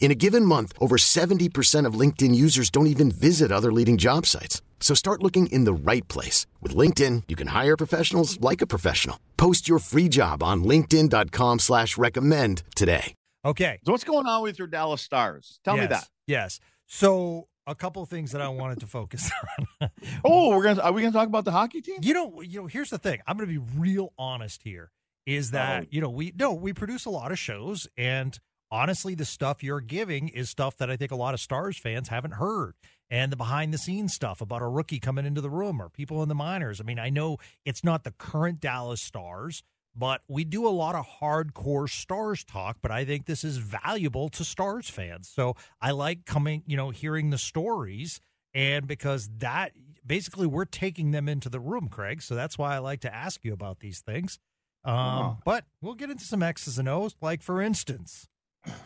In a given month, over 70% of LinkedIn users don't even visit other leading job sites. So start looking in the right place. With LinkedIn, you can hire professionals like a professional. Post your free job on linkedin.com slash recommend today. Okay. So what's going on with your Dallas Stars? Tell yes, me that. Yes. So a couple of things that I wanted to focus on. oh, we're gonna are we gonna talk about the hockey team? You know, you know, here's the thing. I'm gonna be real honest here. Is that, oh. you know, we no, we produce a lot of shows and honestly, the stuff you're giving is stuff that I think a lot of Stars fans haven't heard. And the behind the scenes stuff about a rookie coming into the room or people in the minors. I mean, I know it's not the current Dallas Stars, but we do a lot of hardcore Stars talk. But I think this is valuable to Stars fans. So I like coming, you know, hearing the stories. And because that basically we're taking them into the room, Craig. So that's why I like to ask you about these things. Um, oh. But we'll get into some X's and O's. Like, for instance,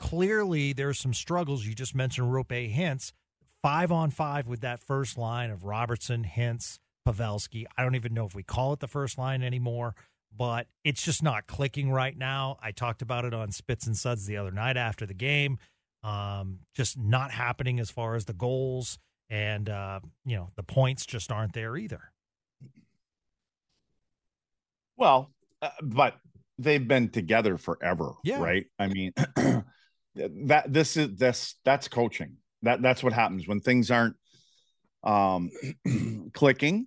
clearly there's some struggles. You just mentioned Roope Hintz, five on five with that first line of Robertson, Hintz, Pavelski. I don't even know if we call it the first line anymore, but it's just not clicking right now. I talked about it on Spits and Suds the other night after the game. Um, just not happening as far as the goals and uh, you know the points just aren't there either. Well, uh, but they've been together forever, yeah. right? I mean, that this is this that's coaching. That that's what happens when things aren't um clicking.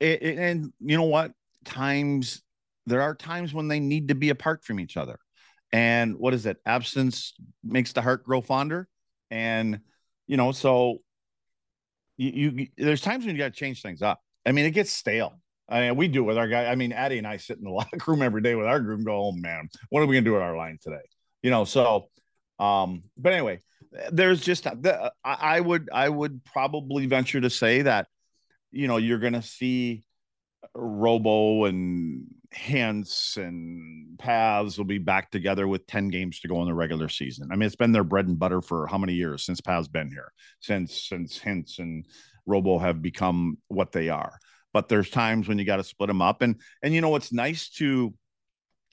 It, it, and you know what? Times there are times when they need to be apart from each other. And what is it? Absence makes the heart grow fonder. And you know, so you, you there's times when you got to change things up. I mean, it gets stale. I mean, we do with our guy. I mean, Addie and I sit in the locker room every day with our group and go, oh man, what are we gonna do with our line today? You know, so um, but anyway, there's just the, I would I would probably venture to say that you know you're gonna see Robo and Hintz and Pavs will be back together with 10 games to go in the regular season. I mean, it's been their bread and butter for how many years since Pavs been here, since since Hintz and Robo have become what they are but there's times when you got to split them up and and you know it's nice to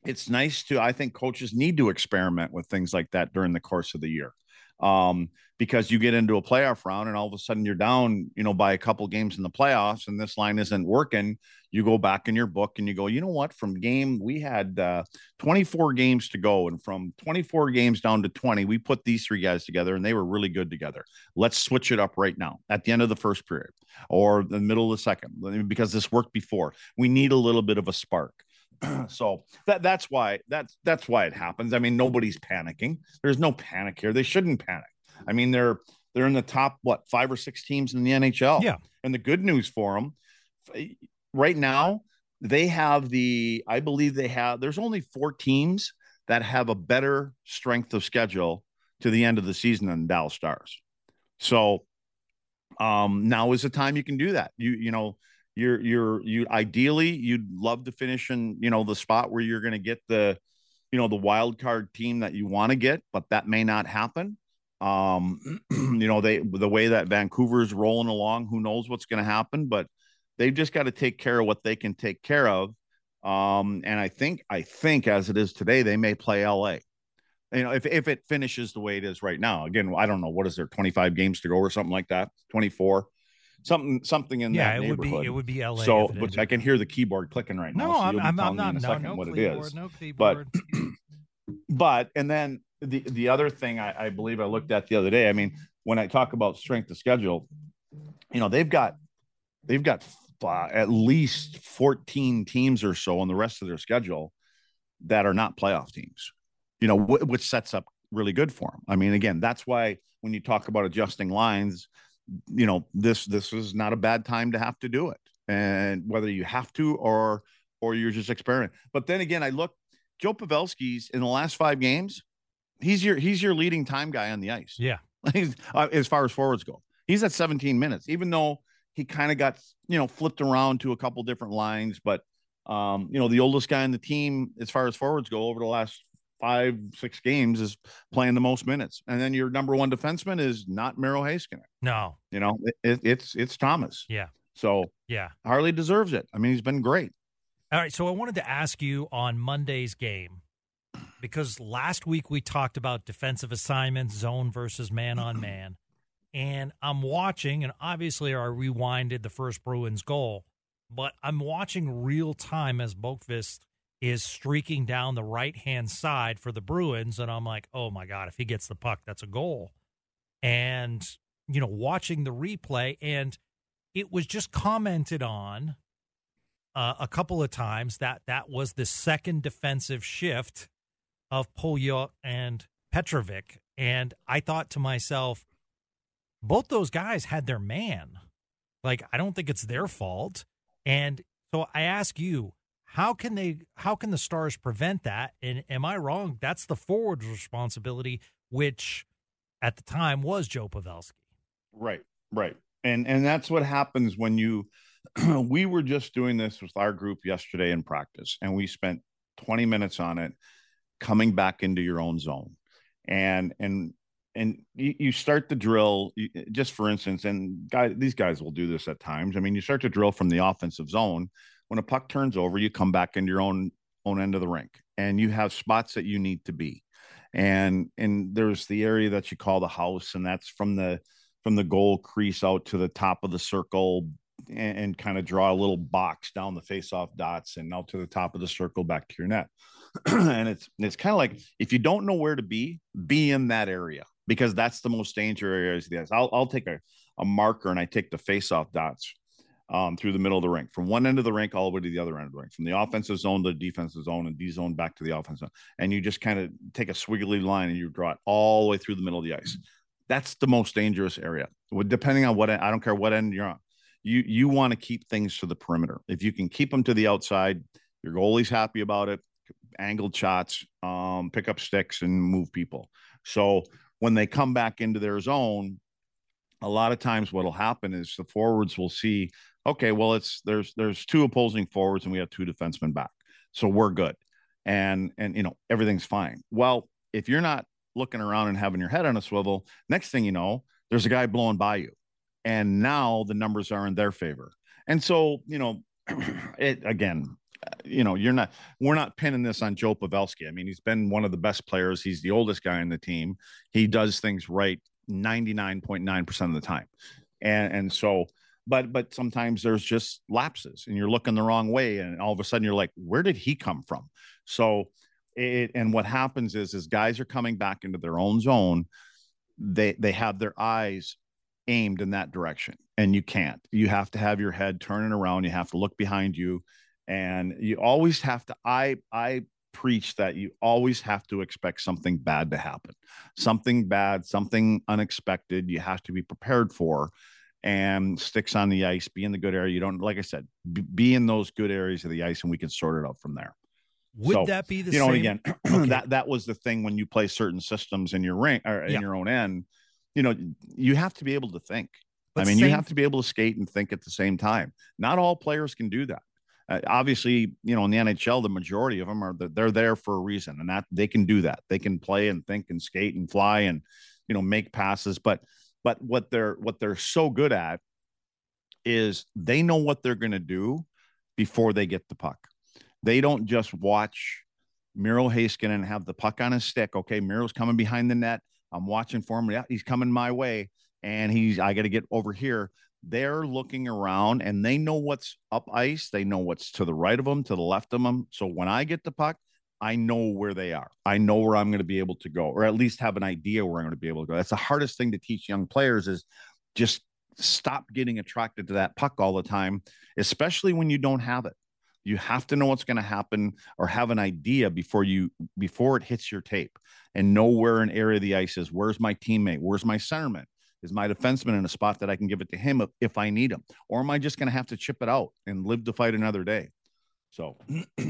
it's nice to i think coaches need to experiment with things like that during the course of the year um, because you get into a playoff round and all of a sudden you're down, you know, by a couple games in the playoffs and this line isn't working. You go back in your book and you go, you know what? From game, we had uh, 24 games to go. And from 24 games down to 20, we put these three guys together and they were really good together. Let's switch it up right now at the end of the first period or the middle of the second because this worked before. We need a little bit of a spark. so that that's why that's that's why it happens. I mean, nobody's panicking. There's no panic here. They shouldn't panic. I mean, they're they're in the top what five or six teams in the NHL. Yeah. And the good news for them right now, they have the I believe they have. There's only four teams that have a better strength of schedule to the end of the season than Dallas Stars. So um now is the time you can do that. You you know you're you're you ideally you'd love to finish in you know the spot where you're going to get the you know the wild card team that you want to get but that may not happen. Um you know they the way that vancouver's rolling along who knows what's going to happen but they've just got to take care of what they can take care of. Um and i think i think as it is today they may play la you know if, if it finishes the way it is right now again i don't know what is there 25 games to go or something like that 24 something something in yeah, that it neighborhood. would be it would be LA. So, but I can hear the keyboard clicking right no, now. So I'm, I'm, I'm not. No, no what keyboard, it is. No keyboard. But but and then the the other thing I, I believe I looked at the other day. I mean, when I talk about strength of schedule, you know they've got they've got uh, at least 14 teams or so on the rest of their schedule that are not playoff teams. You know, wh- which sets up really good for them. I mean, again, that's why when you talk about adjusting lines, you know, this this is not a bad time to have to do it. And whether you have to or or you're just experimenting. But then again, I look Joe Pavelski's in the last five games, he's your he's your leading time guy on the ice. Yeah. uh, as far as forwards go. He's at 17 minutes, even though he kind of got you know flipped around to a couple different lines. But um, you know, the oldest guy in the team as far as forwards go over the last five, six games is playing the most minutes. And then your number one defenseman is not Miro Heiskanen. No. You know, it, it, it's it's Thomas. Yeah. So yeah, Harley deserves it. I mean, he's been great. All right. So I wanted to ask you on Monday's game because last week we talked about defensive assignments, zone versus man on man. And I'm watching, and obviously I rewinded the first Bruins goal, but I'm watching real time as Boqvist is streaking down the right hand side for the Bruins. And I'm like, oh my God, if he gets the puck, that's a goal. And, you know, watching the replay, and it was just commented on uh, a couple of times that that was the second defensive shift of Polyo and Petrovic. And I thought to myself, both those guys had their man. Like, I don't think it's their fault. And so I ask you, how can they how can the stars prevent that? And am I wrong? That's the forward's responsibility, which at the time was Joe Pavelski. Right, right. And and that's what happens when you we were just doing this with our group yesterday in practice, and we spent 20 minutes on it, coming back into your own zone. And and and you, start the drill just for instance and guy, these guys will do this at times i mean you start to drill from the offensive zone when a puck turns over you come back into your own own end of the rink and you have spots that you need to be and and there's the area that you call the house and that's from the from the goal crease out to the top of the circle and, and kind of draw a little box down the face off dots and out to the top of the circle back to your net and it's it's kind of like if you don't know where to be be in that area because that's the most dangerous areas. Yes, I'll I'll take a, a marker and I take the face off dots um, through the middle of the rink, from one end of the rink all the way to the other end of the rink, from the offensive zone to the defensive zone and D zone back to the offensive zone. And you just kind of take a swiggly line and you draw it all the way through the middle of the ice. That's the most dangerous area. Depending on what I don't care what end you're on. You you want to keep things to the perimeter. If you can keep them to the outside, your goalie's happy about it. Angled shots, um, pick up sticks and move people. So when they come back into their zone, a lot of times what'll happen is the forwards will see, okay, well, it's there's there's two opposing forwards and we have two defensemen back. So we're good. And and you know, everything's fine. Well, if you're not looking around and having your head on a swivel, next thing you know, there's a guy blowing by you. And now the numbers are in their favor. And so, you know, it again, you know, you're not, we're not pinning this on Joe Pavelski. I mean, he's been one of the best players. He's the oldest guy in the team. He does things right 99.9% of the time. And, and so, but, but sometimes there's just lapses and you're looking the wrong way. And all of a sudden you're like, where did he come from? So it, and what happens is, is guys are coming back into their own zone. They, they have their eyes aimed in that direction and you can't you have to have your head turning around you have to look behind you and you always have to i i preach that you always have to expect something bad to happen something bad something unexpected you have to be prepared for and sticks on the ice be in the good area you don't like i said be in those good areas of the ice and we can sort it out from there would so, that be the you know same? again okay. that that was the thing when you play certain systems in your ring or in yeah. your own end you know you have to be able to think but i mean same... you have to be able to skate and think at the same time not all players can do that uh, obviously, you know, in the NHL, the majority of them are they're there for a reason, and that they can do that. They can play and think and skate and fly and you know make passes. But but what they're what they're so good at is they know what they're going to do before they get the puck. They don't just watch Miro Heiskanen and have the puck on his stick. Okay, Miro's coming behind the net. I'm watching for him. Yeah, he's coming my way, and he's I got to get over here they're looking around and they know what's up ice. They know what's to the right of them, to the left of them. So when I get the puck, I know where they are. I know where I'm going to be able to go, or at least have an idea where I'm going to be able to go. That's the hardest thing to teach young players is just stop getting attracted to that puck all the time, especially when you don't have it. You have to know what's going to happen or have an idea before you before it hits your tape and know where an area of the ice is. Where's my teammate? Where's my centerman? Is my defenseman in a spot that I can give it to him if, I need him? Or am I just going to have to chip it out and live to fight another day? So,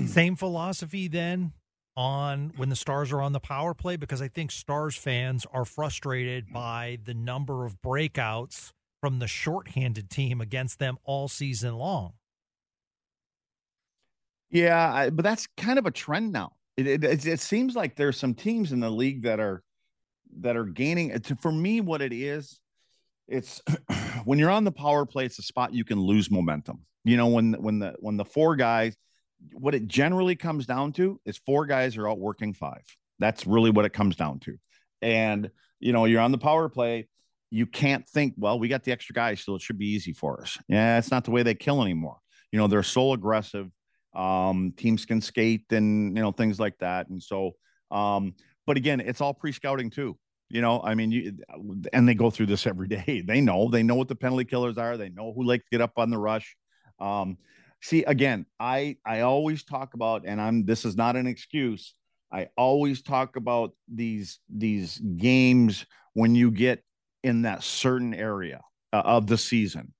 same philosophy then on when the Stars are on the power play because I think Stars fans are frustrated by the number of breakouts from the shorthanded team against them all season long. Yeah, I, but that's kind of a trend now. It, it, it seems like there's some teams in the league that are that are gaining. For me, what it is, it's when you're on the power play, it's a spot you can lose momentum. You know, when when the when the four guys, what it generally comes down to is four guys are out working five. That's really what it comes down to. And you know, you're on the power play. You can't think, well, we got the extra guys, so it should be easy for us. Yeah, it's not the way they kill anymore. You know, they're so aggressive um, teams can skate and you know things like that. And so, um, but again, it's all pre-scouting too. You know, I mean, you and they go through this every day. They know they know what the penalty killers are. They know who like to get up on the rush. Um, see, again, I I always talk about, and I'm this is not an excuse. I always talk about these these games when you get in that certain area uh, of the season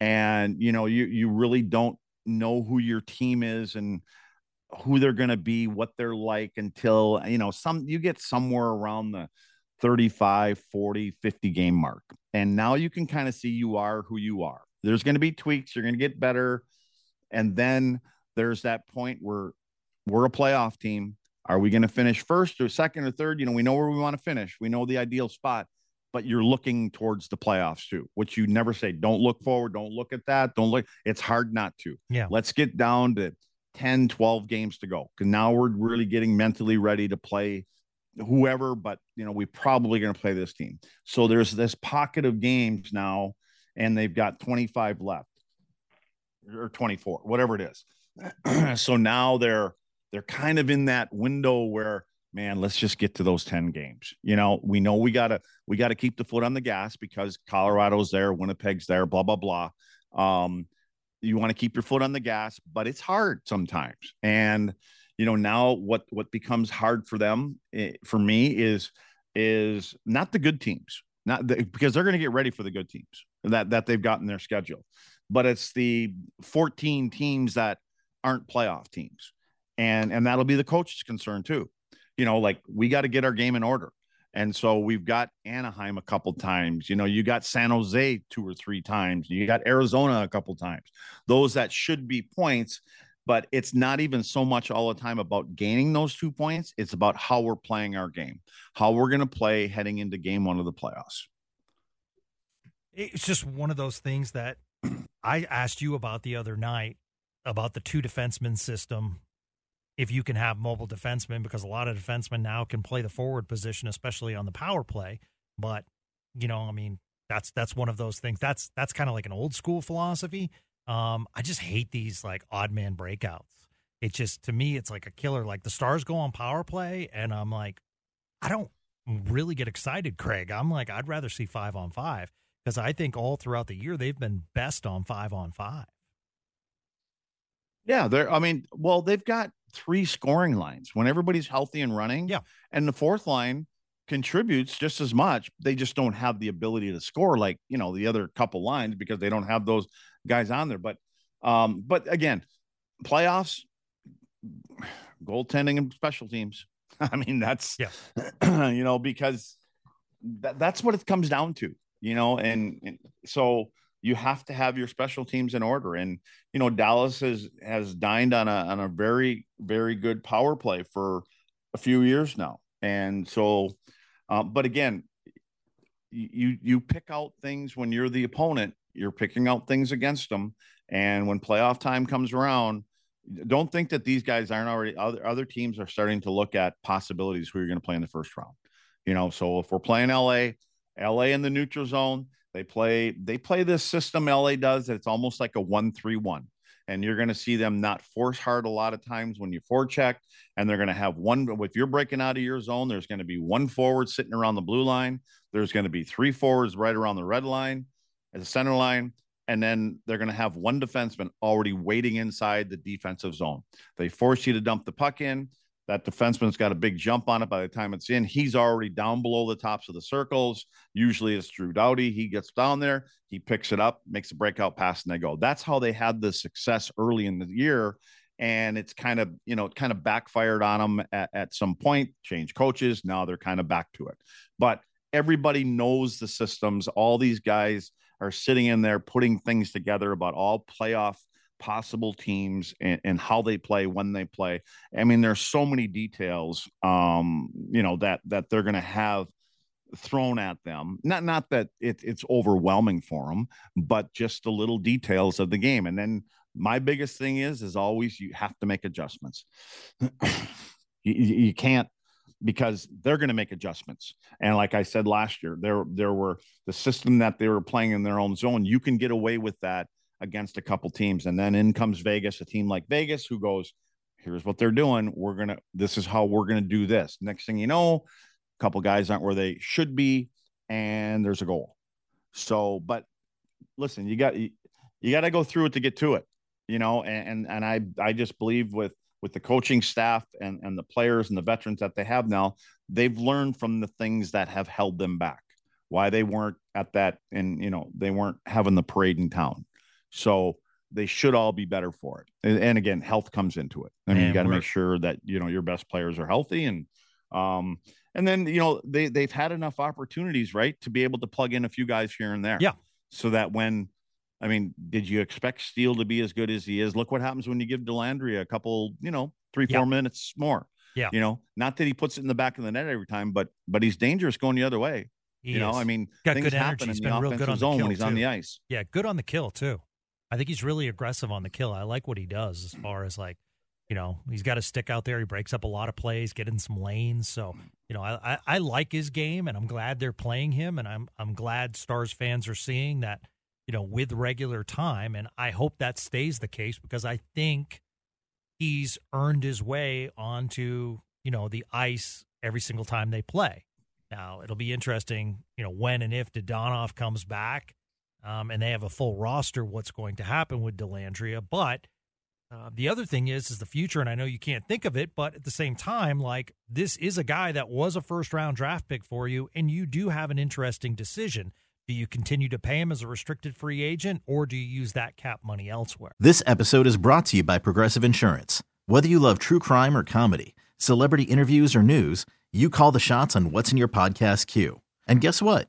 and you know you you really don't know who your team is and who they're going to be, what they're like until, you know, some you get somewhere around the 35, 40, 50 game mark. And now you can kind of see you are who you are. There's going to be tweaks, you're going to get better. And then there's that point where we're a playoff team. Are we going to finish first or second or third? You know, we know where we want to finish. We know the ideal spot but you're looking towards the playoffs too, which you never say, don't look forward, don't look at that, don't look. It's hard not to. Yeah. Let's get down to 10, 12 games to go. Cause now we're really getting mentally ready to play whoever, but you know, we're probably going to play this team. So there's this pocket of games now, and they've got 25 left or 24, whatever it is. so now they're they're kind of in that window where man, let's just get to those 10 games. You know, we know we gotta we gotta keep the foot on the gas because Colorado's there, Winnipeg's there, blah, blah, blah. Um, you want to keep your foot on the gas, but it's hard sometimes. And you know, now what what becomes hard for them eh, for me is is not the good teams, not the, because they're going to get ready for the good teams that that they've got in their schedule, but it's the 14 teams that aren't playoff teams, and and that'll be the coach's concern too you know, like we got to get our game in order. And so we've got Anaheim a couple times. You know, you got San Jose two or three times. You got Arizona a couple times. Those that should be points, but it's not even so much all the time about gaining those two points. It's about how we're playing our game, how we're going to play heading into game one of the playoffs. It's just one of those things that I asked you about the other night about the two defenseman system if you can have mobile defensemen because a lot of defensemen now can play the forward position, especially on the power play. But you know, I mean, that's that's one of those things. That's that's kind of like an old school philosophy. Um, I just hate these like odd man breakouts. It just to me, it's like a killer. Like the Stars go on power play, and I'm like, I don't really get excited, Craig. I'm like, I'd rather see five on five because I think all throughout the year they've been best on five on five. Yeah, they're. I mean, well, they've got three scoring lines when everybody's healthy and running. Yeah. And the fourth line contributes just as much. They just don't have the ability to score like, you know, the other couple lines because they don't have those guys on there. But um, but again, playoffs, goaltending and special teams. I mean, that's yeah, you know, because that, that's what it comes down to, you know, and, and so you have to have your special teams in order. And you know, Dallas has has dined on a on a very very good power play for a few years now. And so, uh, but again, you you pick out things when you're the opponent. You're picking out things against them, and when playoff time comes around, don't think that these guys aren't already other other teams are starting to look at possibilities who you're going to play in the first round. You know, so if we're playing LA, LA in the neutral zone, they play they play this system LA does. It's almost like a one-three-one, and you're going to see them not force hard a lot of times when you forecheck, and they're going to have one. If you're breaking out of your zone, there's going to be one forward sitting around the blue line. There's going to be three forwards right around the red line, at the center line, and then they're going to have one defenseman already waiting inside the defensive zone. They force you to dump the puck in. That defenseman's got a big jump on it by the time it's in. He's already down below the tops of the circles. Usually it's Drew Doughty. He gets down there, he picks it up, makes a breakout pass, and they go. That's how they had the success early in the year. And it's kind of, you know, kind of backfired on them at, at some point, change coaches. Now they're kind of back to it. But everybody knows the systems. All these guys are sitting in there putting things together about all playoff possible teams and, and, how they play when they play i mean there's so many details um you know that that they're going to have thrown at them not not that it, it's overwhelming for them but just the little details of the game and then my biggest thing is is always you have to make adjustments you, you can't because they're going to make adjustments. And like I said last year, there there were the system that they were playing in their own zone. You can get away with that against a couple teams, and then in comes Vegas, a team like Vegas who goes, "Here's what they're doing. We're gonna. This is how we're gonna do this." Next thing you know, a couple guys aren't where they should be, and there's a goal. So, but listen, you got you, you got to go through it to get to it, you know. And and, and I I just believe with with the coaching staff and, and the players and the veterans that they have now, they've learned from the things that have held them back, why they weren't at that and you know, they weren't having the parade in town. So they should all be better for it. And, and again, health comes into it. I mean, Man, you got to make sure that you know your best players are healthy and um and then you know they they've had enough opportunities, right, to be able to plug in a few guys here and there. Yeah. So that when I mean, did you expect Steele to be as good as he is? Look what happens when you give Dellandrea a couple, you know, three, four minutes more. Yeah. You know, not that he puts it in the back of the net every time, but but he's dangerous going the other way. He you is. know, I mean, Got things good happen energy. in the offensive the zone when he's too. on the ice. Yeah, good on the kill too. I think he's really aggressive on the kill. I like what he does as far as like, you know, he's got a stick out there. He breaks up a lot of plays, get in some lanes. So, you know, I, I, I like his game, and I'm glad they're playing him, and I'm I'm glad Stars fans are seeing that you know, with regular time. And I hope that stays the case because I think he's earned his way onto, you know, the ice every single time they play. Now, it'll be interesting, you know, when and if Dadonov comes back um, and they have a full roster, what's going to happen with Dellandrea. But uh, the other thing is, is the future, and I know you can't think of it, but at the same time, like this is a guy that was a first round draft pick for you, and you do have an interesting decision. Do you continue to pay him as a restricted free agent or do you use that cap money elsewhere? This episode is brought to you by Progressive Insurance. Whether you love true crime or comedy, celebrity interviews or news, you call the shots on what's in your podcast queue. And guess what?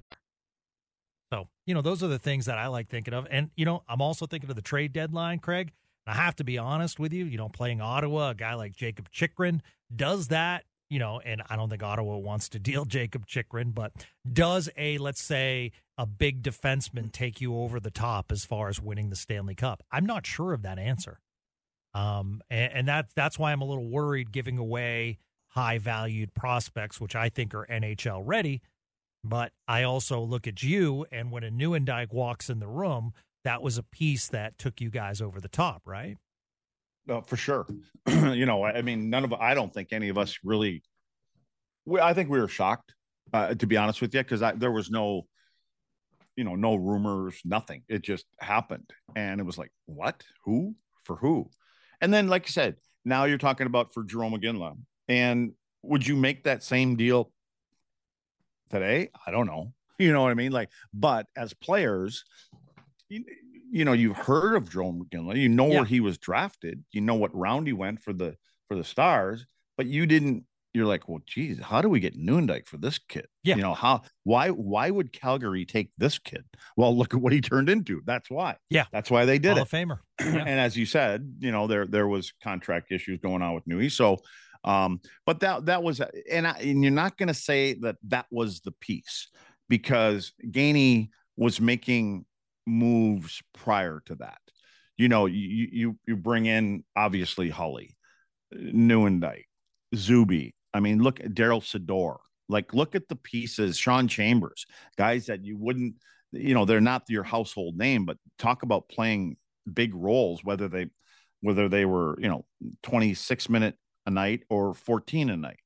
You know, those are the things that I like thinking of. And, you know, I'm also thinking of the trade deadline, Craig. I have to be honest with you, you know, playing Ottawa, a guy like Jakob Chychrun does that, you know, and I don't think Ottawa wants to deal Jakob Chychrun, but does a, let's say, a big defenseman take you over the top as far as winning the Stanley Cup? I'm not sure of that answer. Um, and, and that, that's why I'm a little worried giving away high valued prospects, which I think are NHL ready but I also look at you, and when a Nieuwendyk walks in the room, that was a piece that took you guys over the top, right? Uh, for sure. you know, I mean, none of I don't think any of us really. We, I think we were shocked, uh, to be honest with you, because there was no, you know, no rumors, nothing. It just happened, and it was like, what? Who? For who? And then, like I said, now you're talking about for Jarome Iginla, and would you make that same deal today? I don't know. You know what I mean? Like, but as players, you, you know, you've heard of Jarome Iginla, you know yeah. where he was drafted, you know what round he went for the for the stars, but you didn't you're like, well, geez, how do we get Nieuwendyk for this kid? Yeah. You know, how why why would Calgary take this kid? Well, look at what he turned into. That's why. Yeah. That's why they did Hall it. Famer. Yeah. and as you said, you know, there there was contract issues going on with Newey. So um, but that that was, and, I, and you're not going to say that that was the piece because Gainey was making moves prior to that. You know, you you you bring in obviously Hully, Nieuwendyk, Zuby. I mean, look at Darryl Sydor. Like, look at the pieces. Shawn Chambers, guys that you wouldn't, you know, they're not your household name, but talk about playing big roles, whether they whether they were, you know, 26 minute a night or 14 a night.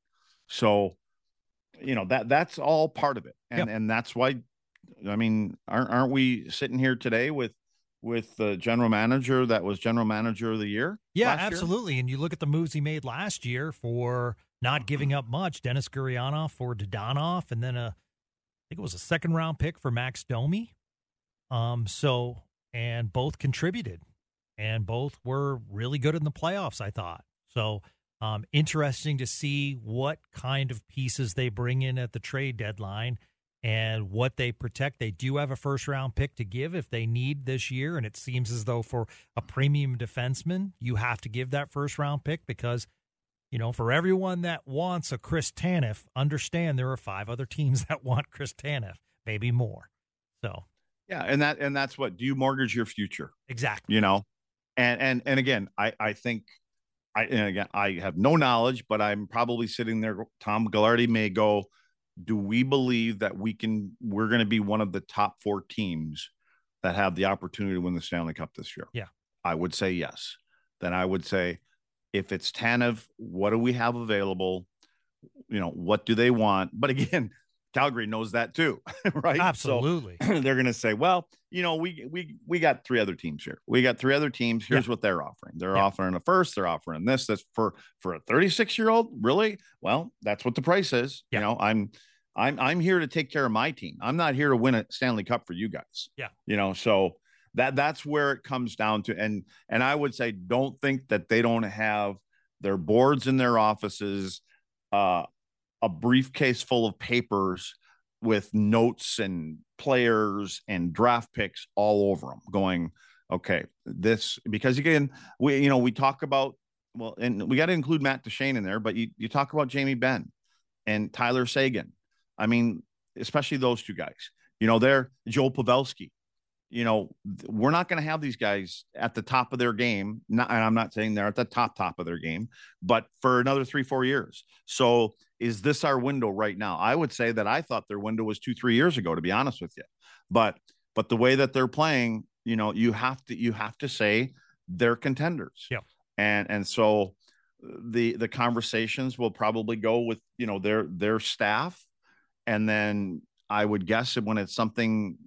So, you know, that that's all part of it. And yep. and that's why I mean, aren't aren't we sitting here today with with the general manager that was general manager of the year? Yeah, absolutely. Year? And you look at the moves he made last year for not giving up much. Denis Gurianov for Dadonov, and then a I think it was a second round pick for Max Domi. Um, so and both contributed and both were really good in the playoffs, I thought. So um, interesting to see what kind of pieces they bring in at the trade deadline and what they protect. They do have a first round pick to give if they need this year. And it seems as though for a premium defenseman, you have to give that first round pick because, you know, for everyone that wants a Chris Tanev, understand there are five other teams that want Chris Tanev, maybe more. So, yeah. And that, and that's what do you mortgage your future? Exactly. You know, and, and, and again, I, I think I and again I have no knowledge, but I'm probably sitting there. Tom Gaglardi may go. Do we believe that we can? We're going to be one of the top four teams that have the opportunity to win the Stanley Cup this year. Yeah, I would say yes. Then I would say, if it's Tanev, what do we have available? You know, what do they want? But again, Calgary knows that too, right? Absolutely. So they're going to say, well, you know, we we we got three other teams here. We got three other teams. Here's yeah. what they're offering. They're yeah. offering a first. They're offering this. That's for for a 36 year old. Really? Well, that's what the price is. Yeah. You know, I'm I'm I'm here to take care of my team. I'm not here to win a Stanley Cup for you guys. Yeah. You know, so that that's where it comes down to. And and I would say, don't think that they don't have their boards in their offices. Uh, a briefcase full of papers with notes and players and draft picks all over them going okay this because again we you know we talk about well and we got to include matt duchene in there but you, you talk about jamie benn and tyler seguin i mean especially those two guys. You know they're joe pavelski you know, we're not going to have these guys at the top of their game. Not, and I'm not saying they're at the top top of their game, but for another three, four years. So is this our window right now? I would say that I thought their window was two, three years ago, to be honest with you. But but the way that they're playing, you know, you have to you have to say they're contenders. Yeah. And and so the the conversations will probably go with you know their their staff, and then I would guess that when it's something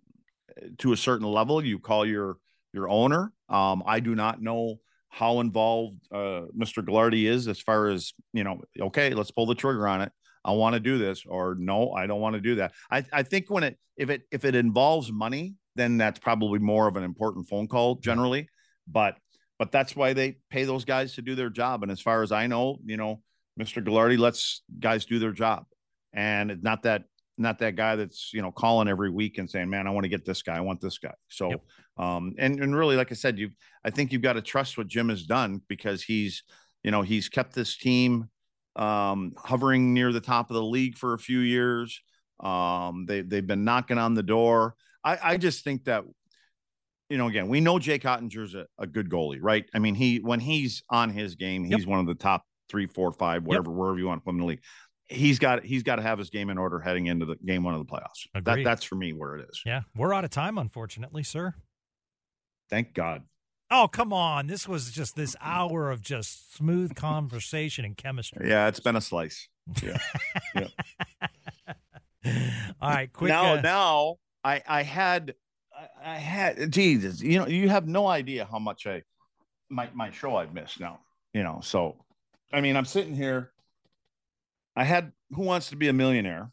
to a certain level, you call your your owner. Um, I do not know how involved uh, Mr. Gaglardi is as far as you know. Okay, let's pull the trigger on it. I want to do this, or no, I don't want to do that. I, I think when it if it if it involves money, then that's probably more of an important phone call generally. But but that's why they pay those guys to do their job. And as far as I know, you know, Mr. Gaglardi lets guys do their job, and it's not that not that guy that's you know calling every week and saying, "Man, I want to get this guy. I want this guy." So, yep. um, and and really, like I said, you I think you've got to trust what Jim has done because he's you know he's kept this team um, hovering near the top of the league for a few years. Um, they they've been knocking on the door. I I just think that you know, again, we know Jake Oettinger's a, a good goalie, right? I mean, he when he's on his game, he's yep. one of the top three, four, five, whatever, yep. wherever you want to put him in the league he's got he's got to have his game in order heading into the game one of the playoffs. That that's for me where it is. Yeah, we're out of time, unfortunately, sir. Thank God. Oh come on! This was just this hour of just smooth conversation and chemistry. Yeah, it's been a slice. Yeah. yeah. All right, quick. Now, uh, now I I had I, had Jesus. You know, you have no idea how much I my my show I've missed now. You know, so I mean, I'm sitting here I had Who Wants to Be a Millionaire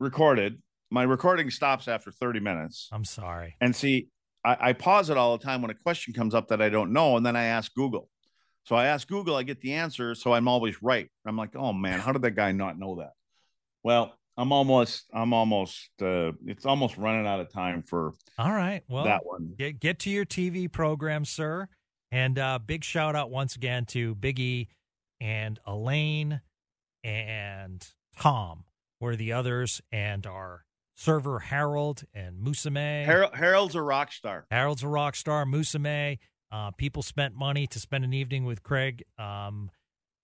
recorded. My recording stops after 30 minutes. I'm sorry. And see, I, I pause it all the time when a question comes up that I don't know, and then I ask Google. So I ask Google, I get the answer, so I'm always right. I'm like, oh man, how did that guy not know that? Well, I'm almost, I'm almost, uh, it's almost running out of time for. All right, well, that one. Get get to your TV program, sir, and uh, big shout out once again to Biggie and Elaine and Tom were the others, and our server Harold and Musame. Harold, Harold's a rock star. Harold's a rock star. Musame. Uh, people spent money to spend an evening with Craig um,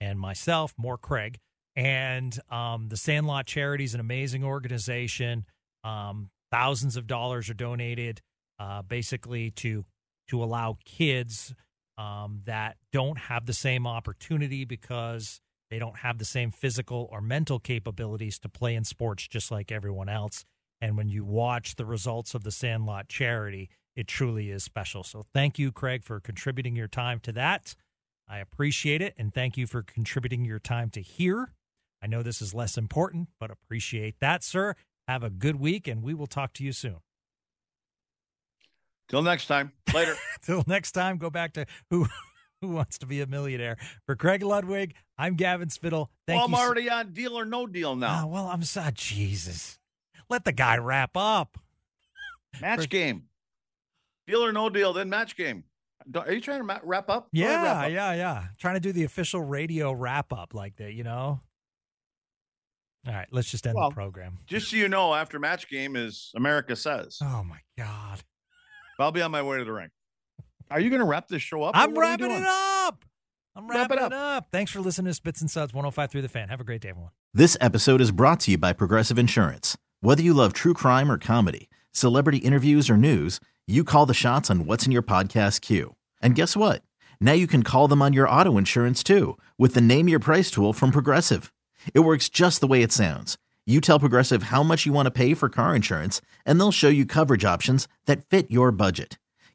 and myself, more Craig. And um, the Sandlot Charity is an amazing organization. Um, thousands of dollars are donated, uh, basically to to allow kids um, that don't have the same opportunity because they don't have the same physical or mental capabilities to play in sports just like everyone else. And when you watch the results of the Sandlot charity, it truly is special. So thank you, Craig, for contributing your time to that. I appreciate it. And thank you for contributing your time to here. I know this is less important, but appreciate that, sir. Have a good week, and we will talk to you soon. Till next time. Later. Till next time, go back to who Who Wants to Be a Millionaire. For Craig Ludwig, I'm Gavin Spittle. Thank well, I'm already on deal or no deal now. Oh, well, I'm so Jesus. Let the guy wrap up. Match For, game. Deal or no deal, then match game. Are you trying to wrap up? Yeah, wrap up. yeah, yeah. Trying to do the official radio wrap up like that, you know? All right, let's just end well, the program. Just so you know, after match game is America Says. Oh, my God. I'll be on my way to the ring. Are you going to wrap this show up? I'm wrapping it up. I'm wrapping Wrap it, up. it up. Thanks for listening to Spits and Suds 105 through the fan. Have a great day, everyone. This episode is brought to you by Progressive Insurance. Whether you love true crime or comedy, celebrity interviews or news, you call the shots on what's in your podcast queue. And guess what? Now you can call them on your auto insurance too with the Name Your Price tool from Progressive. It works just the way it sounds. You tell Progressive how much you want to pay for car insurance, and they'll show you coverage options that fit your budget.